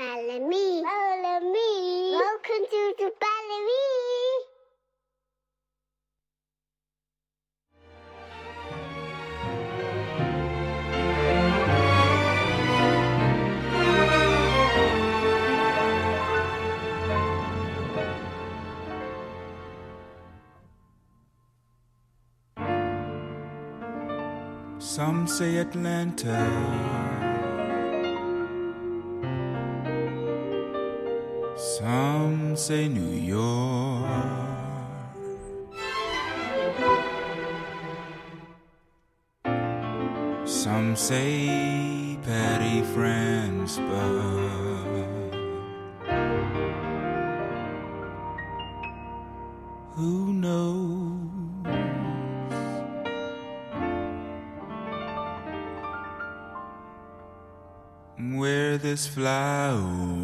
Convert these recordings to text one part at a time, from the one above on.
Follow me. Follow me. Welcome to the Follow Some say Atlanta. Some say New York. Some say Patty France, but who knows? where this flower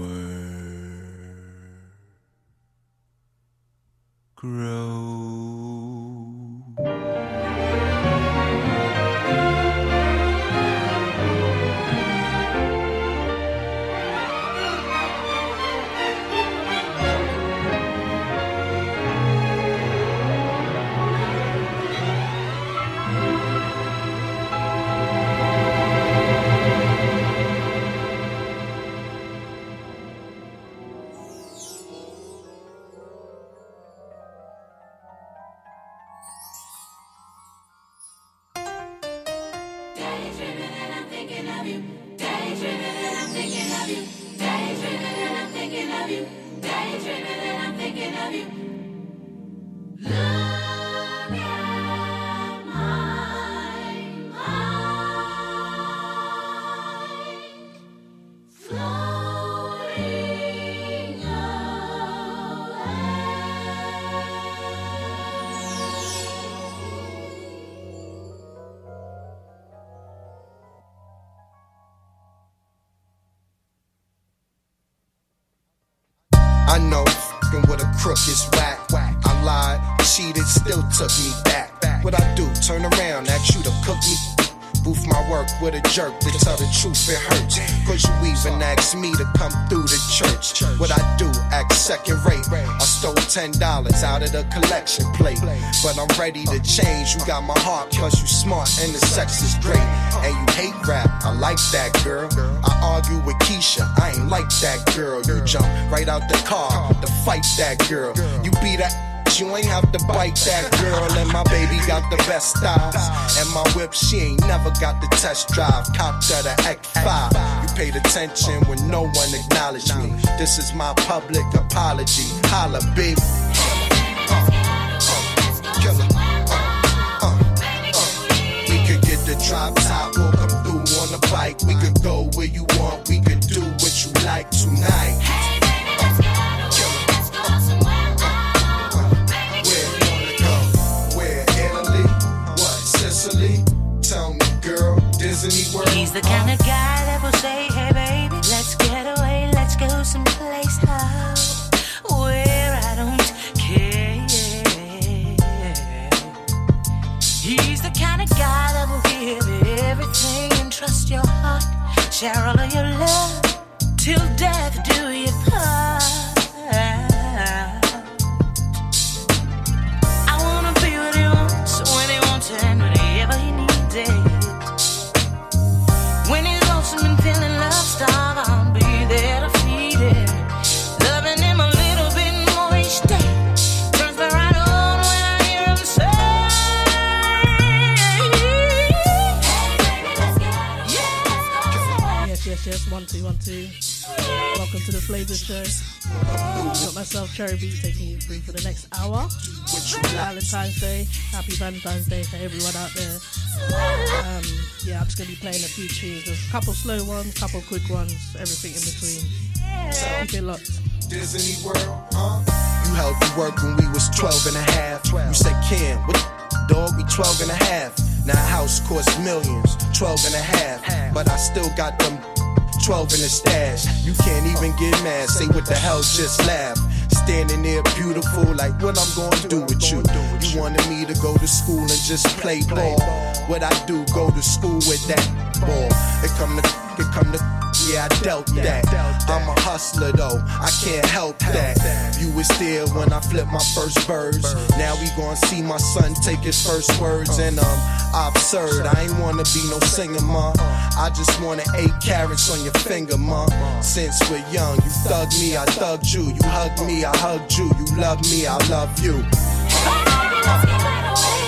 with a jerk to tell the truth, it hurts. Cause you even asked me to come through the church. What I do? Act second rate. I stole ten dollars out of the collection plate. But I'm ready to change. You got my heart, plus you smart and the sex is great. And you hate rap, I like that girl. I argue with Keisha, I ain't like that girl. You jump right out the car to fight that girl. You beat that. You ain't have to bite that girl, and my baby got the best styles. And my whip, she ain't never got the test drive. Copped her the X5. You paid attention when no one acknowledged me. This is my public apology. Holla, big. Killer. Uh. We could get the drop top, we'll come through on a bike. We could go where you want, we could do what you like tonight. He's the kind of guy that will say, hey baby, let's get away, let's go someplace out where I don't care. He's the kind of guy that will give everything and trust your heart, share all of your love till death do you part. One, two, one, two. Welcome to the Flavor Show. Got myself Cherry B taking you through for the next hour. Valentine's Day. Happy Valentine's Day for everyone out there. Um, yeah, I'm just gonna be playing a few tunes. There's a couple slow ones, couple quick ones, everything in between. So keep it locked. Disney World, huh? You held me work when we was 12 and a half. You said, Ken, what the dog? We 12 and a half. Now house costs millions, 12 and a half. But I still got them 12 in the stash. You can't even get mad, say what the hell, just laugh. Standing there beautiful, like what I'm gonna do with you. You wanted me to go to school and just play ball. What I do, go to school with that ball. It come to, it come to yeah, I dealt that. I'm a hustler though, I can't help that. You was there when I flipped my first birds. Now we gon' see my son take his first words, uh. and um, absurd. I ain't wanna be no singer, ma. Uh. I just wanna eight carrots on your finger, ma. Uh. Since we're young, you thug me, I thugged you. You hug me, I hugged you. You love me, I love you. Hey, baby,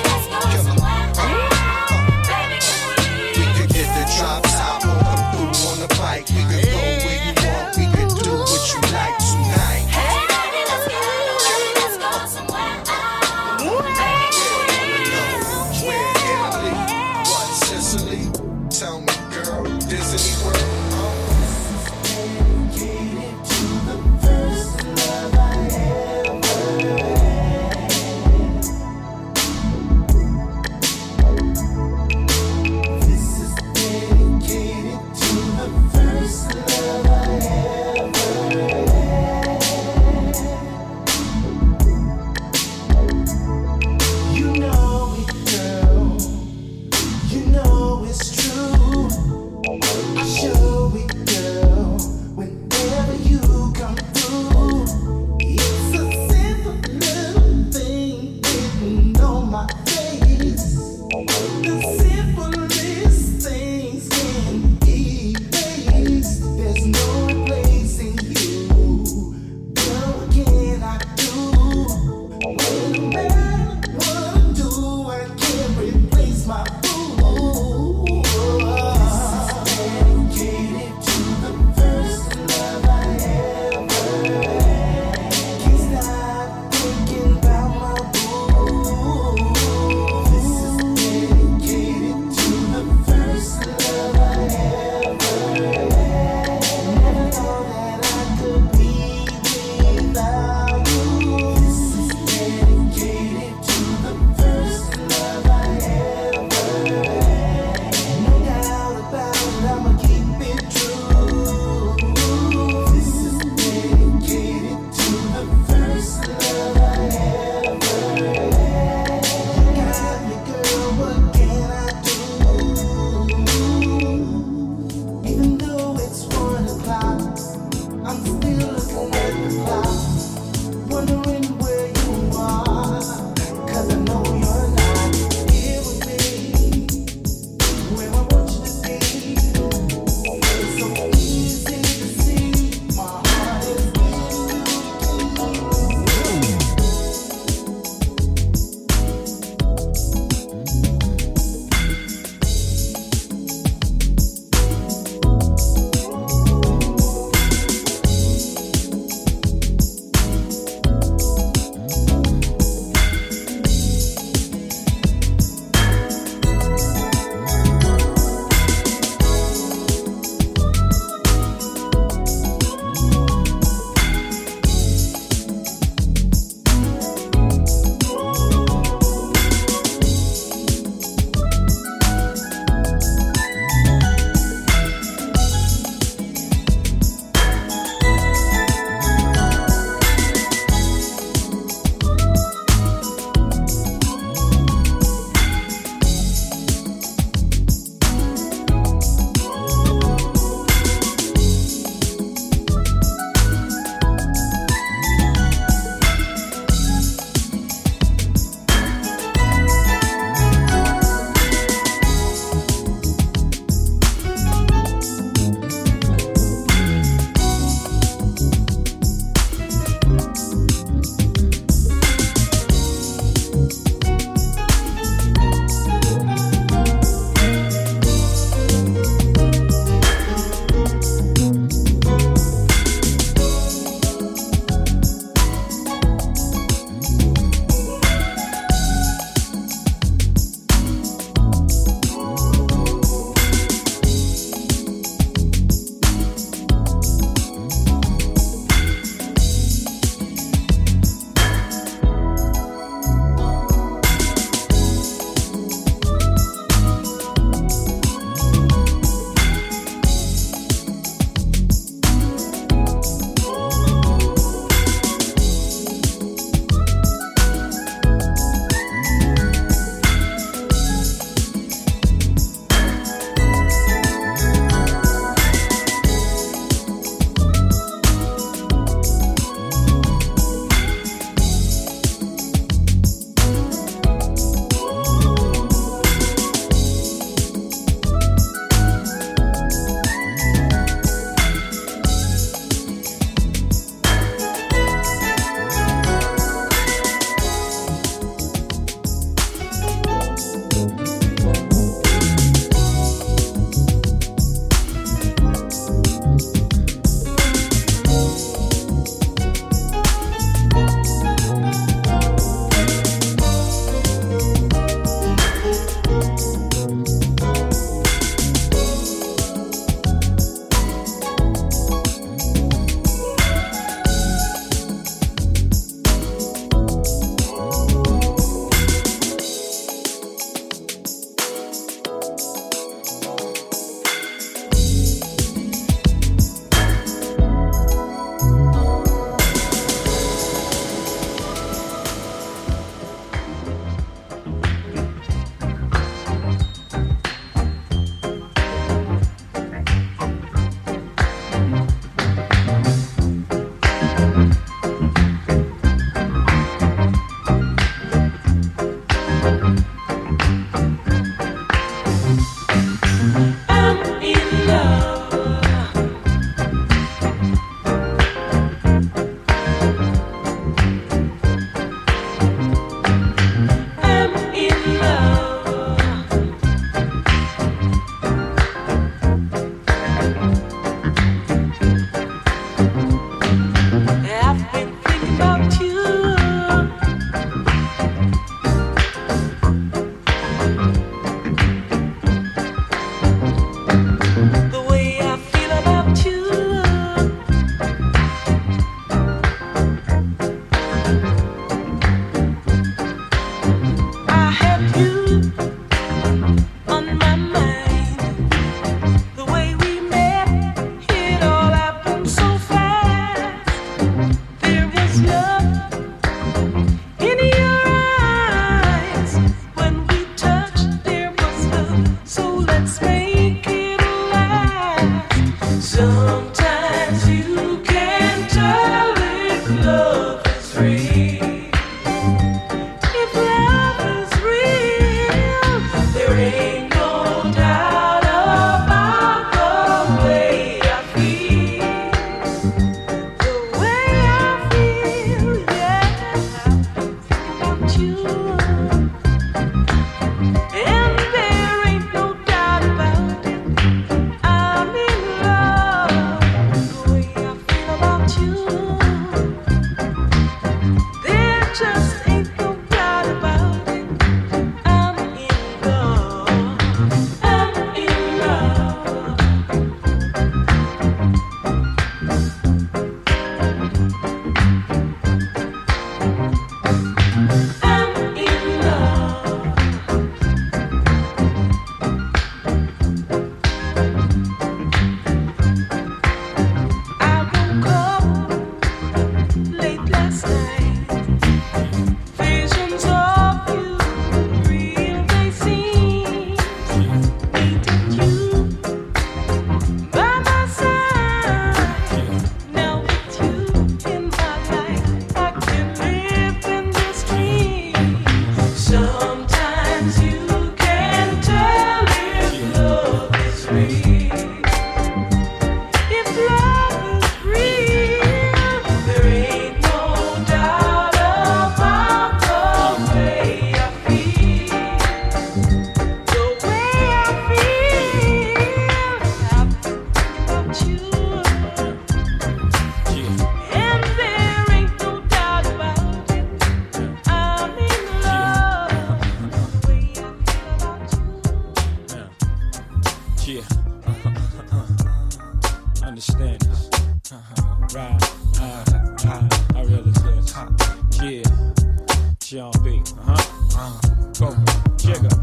huh. Go, jigger.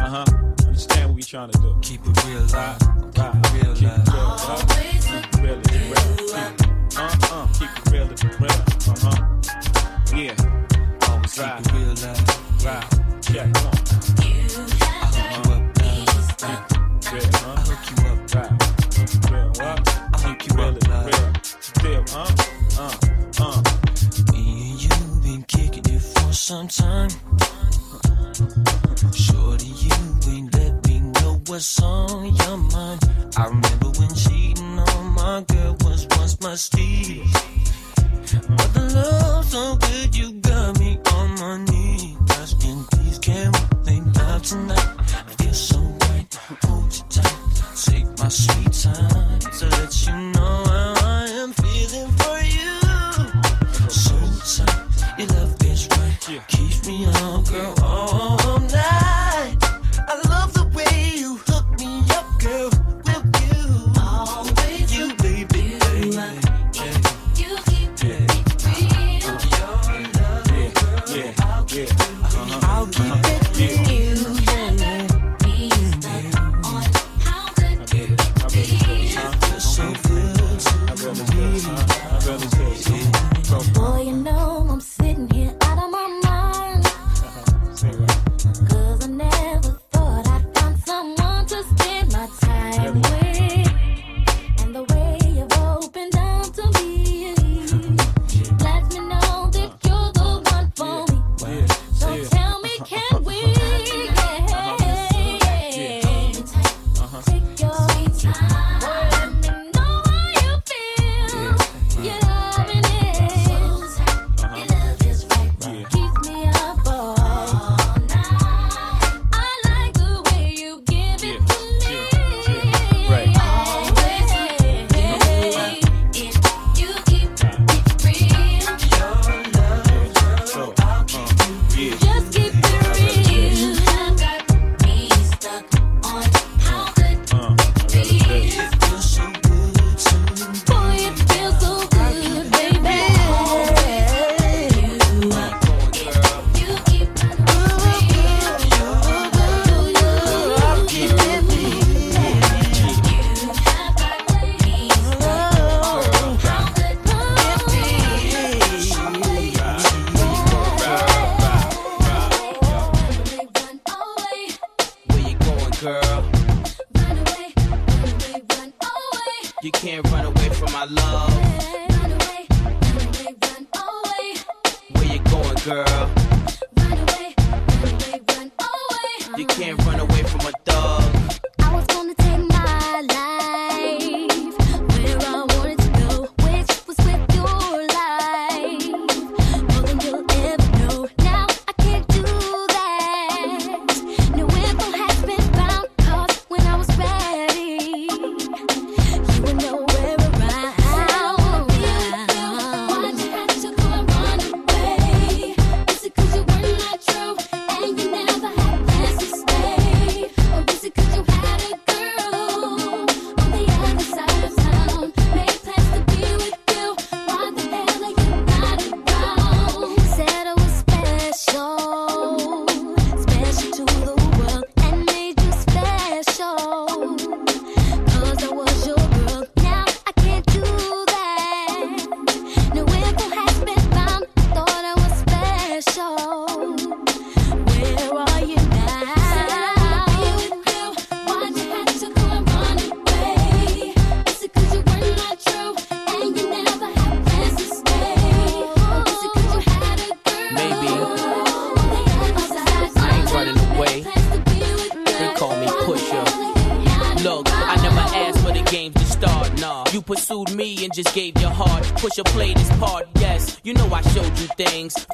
Uh huh. Understand what we trying to do. Keep it real live. Keep it real live. Always keep it real. Keep it real. Uh uh. Keep it real. Keep it real. Uh huh. Yeah. Always keep it real live. Right. Yeah. Come on. Real, what? I hook you up, love. Real, still, uh, uh, uh sometime. Shorty, you ain't let me know what's on your mind. I remember when cheating on my girl was once my steed. But the love so good, you got me on my knees. Asking, please, can we play now tonight? Uh-huh.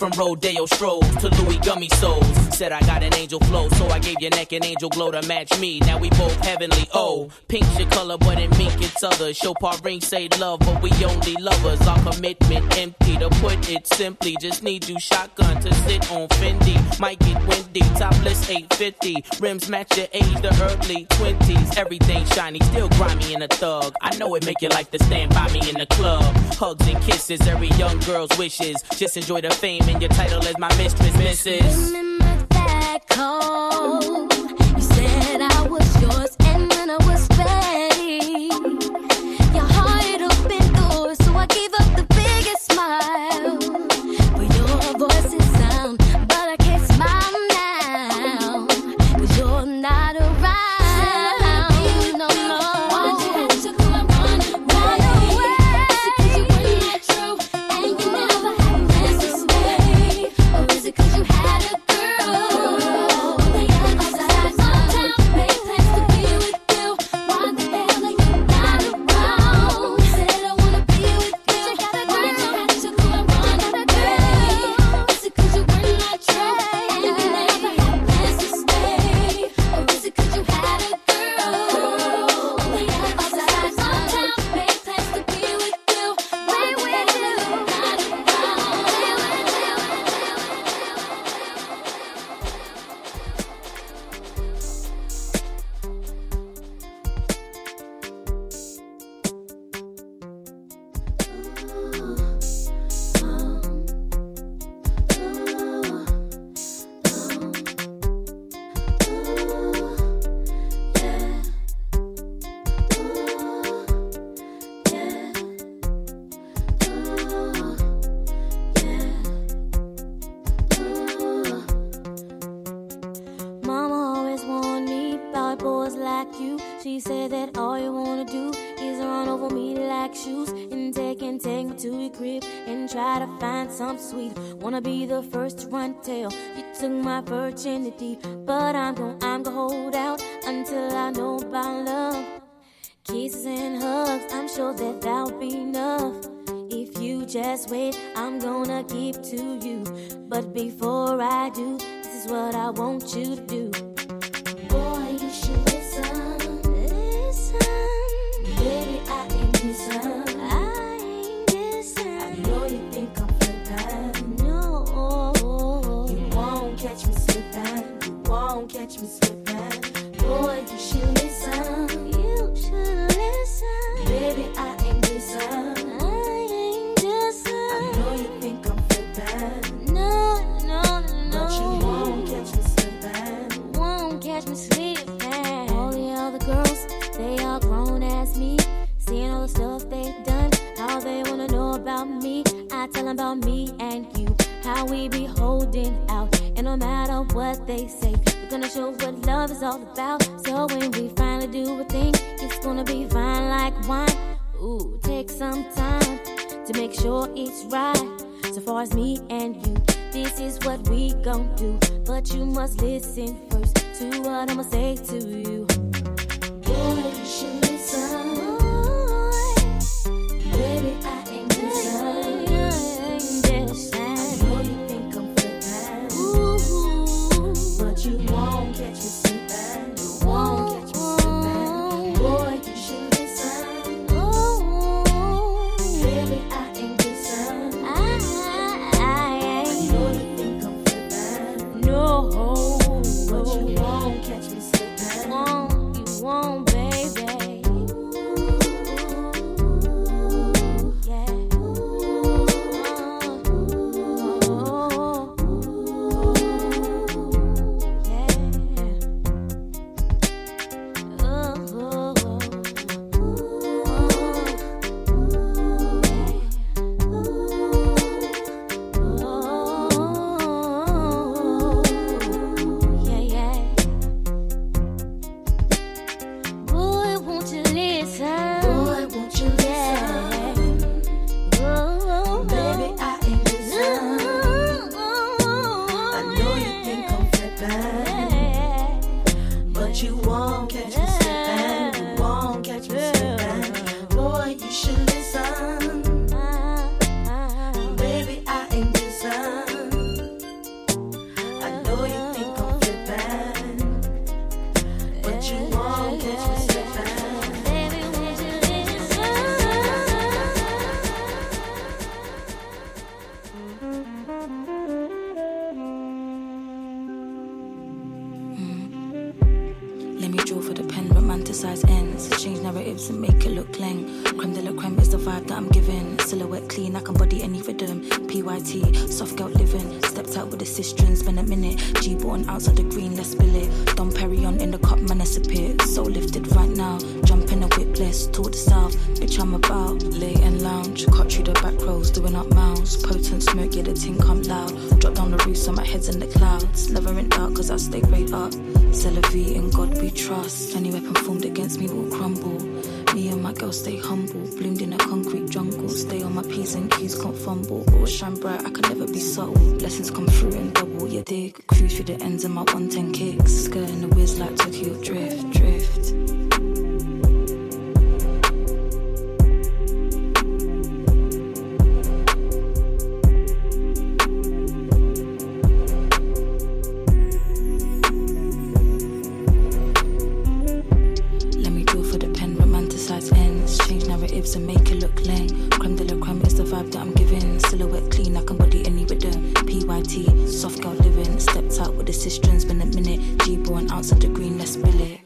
From Rodeo strolls to Louis Gummy souls said I got an angel flow, so I gave your neck an angel glow to match me. Now we both heavenly. Oh, pink's your color, but in mink it's other. Chopard ring say love, but we only lovers. Our commitment empty. To put it simply, just need you shotgun to sit on Fendi. Might get windy. Topless 850. Rims match your age, the early 20s. Everything shiny, still grimy and a thug. I know it make you like to stand by me in the club. Hugs and kisses, every young girl's wishes. Just enjoy the fame and your title as my mistress, Mrs back home. You said I was yours, and then I was back. sweet. Wanna be the first to run tail. You took my virginity, but I'm gon' I'm gon' hold out until I know about love. Kisses and hugs, I'm sure that that'll be enough. If you just wait, I'm gonna give to you. But before I do, this is what I want you to do. Boy, you should listen. Listen. Baby, I can listen. won't catch me slipping. Boy, you should. Soft girl living, stepped out with the cisterns. been a minute. G-born outside the green, let's spill it.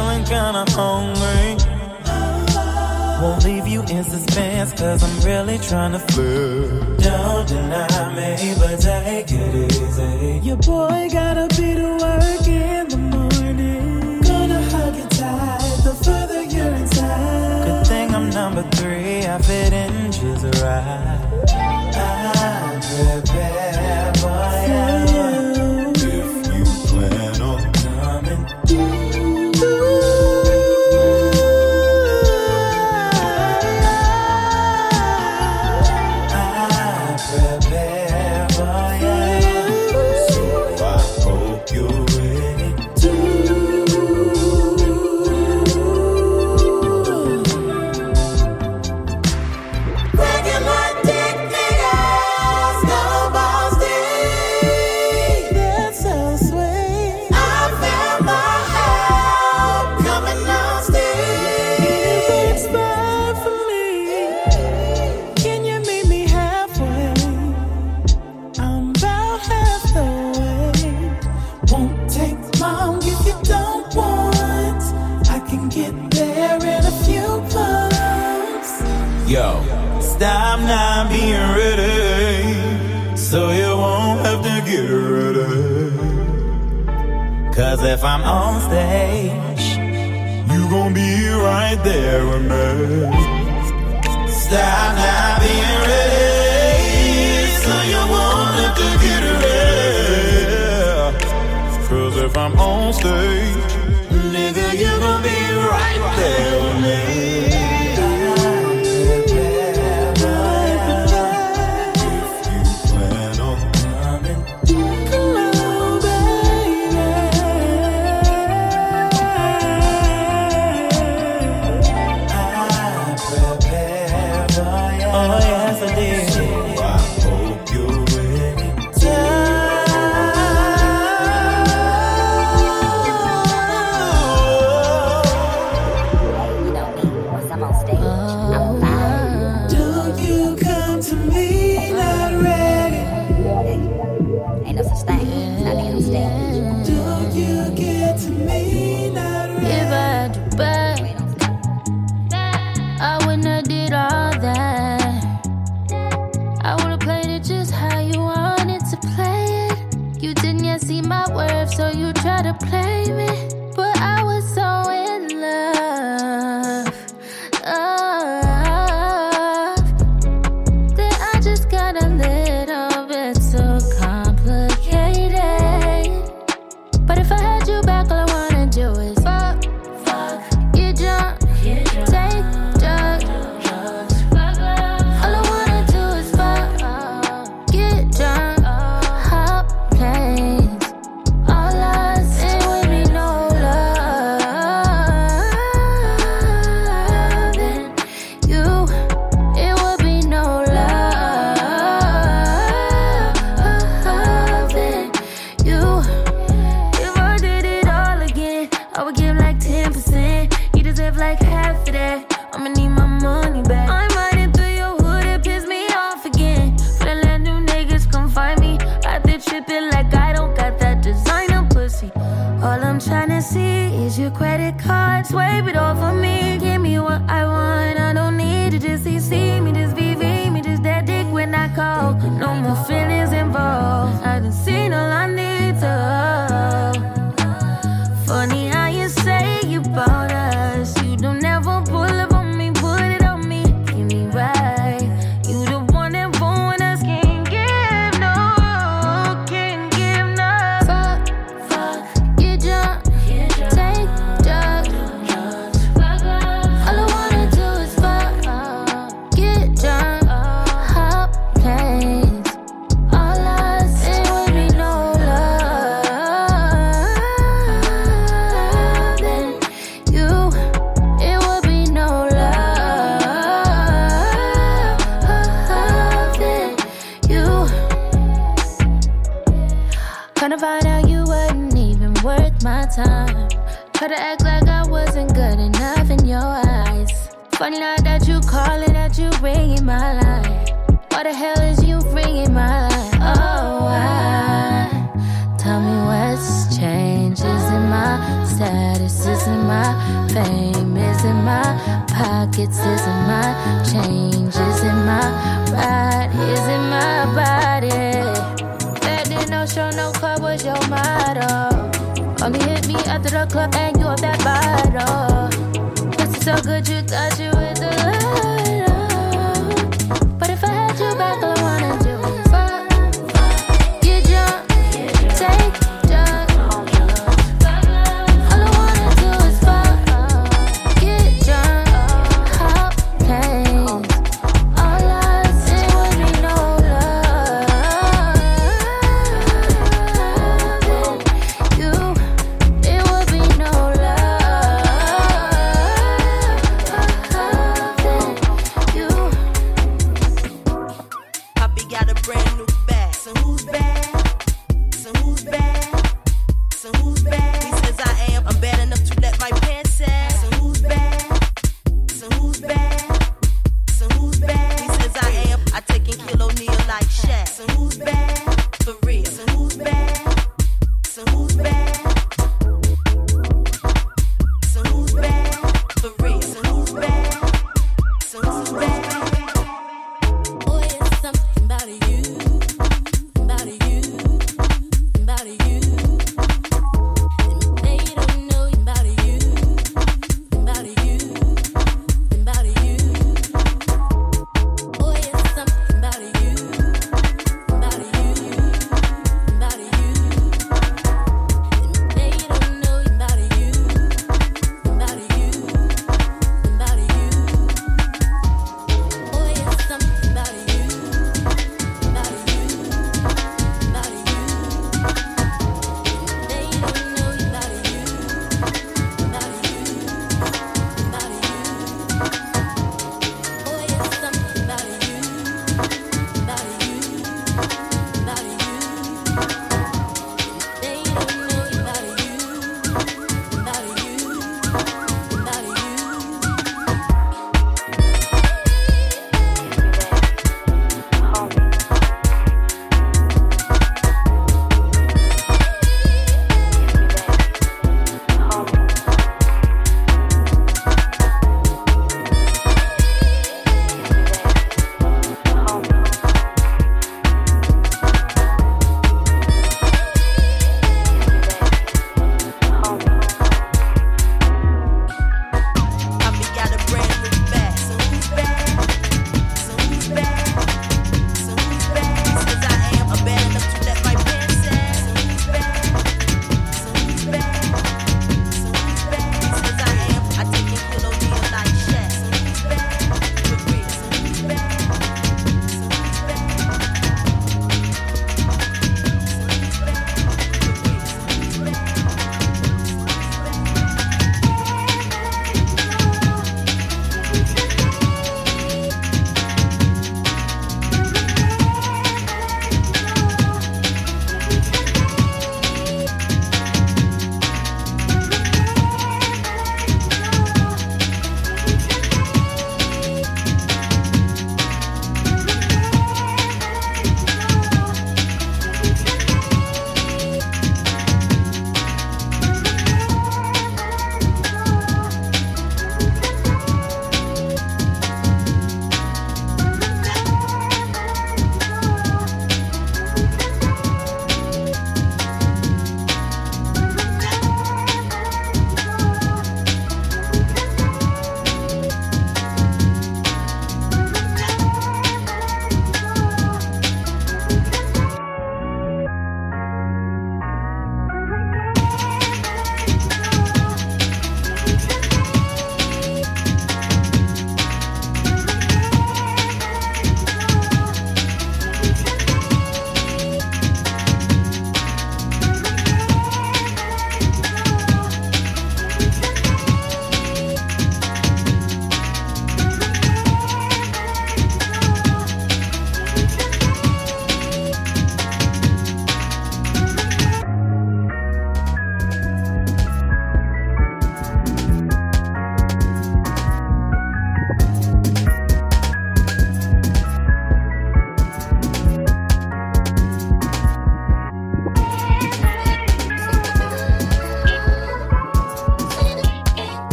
feeling kinda hungry. Won't leave you in suspense, cause I'm really trying to flirt. Don't deny me, but take it easy. Your boy gotta be to work in the morning. Gonna hug you tight the further you're inside. Good thing I'm number three, I fit inches right. I'm Cause if I'm on stage, you gon' be right there with me. Stop not being ready, so you won't have to get ready. Cause if I'm on stage, nigga, you gon' be right there with me. credit cards, swipe it all for me. Give me what I want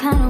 I felt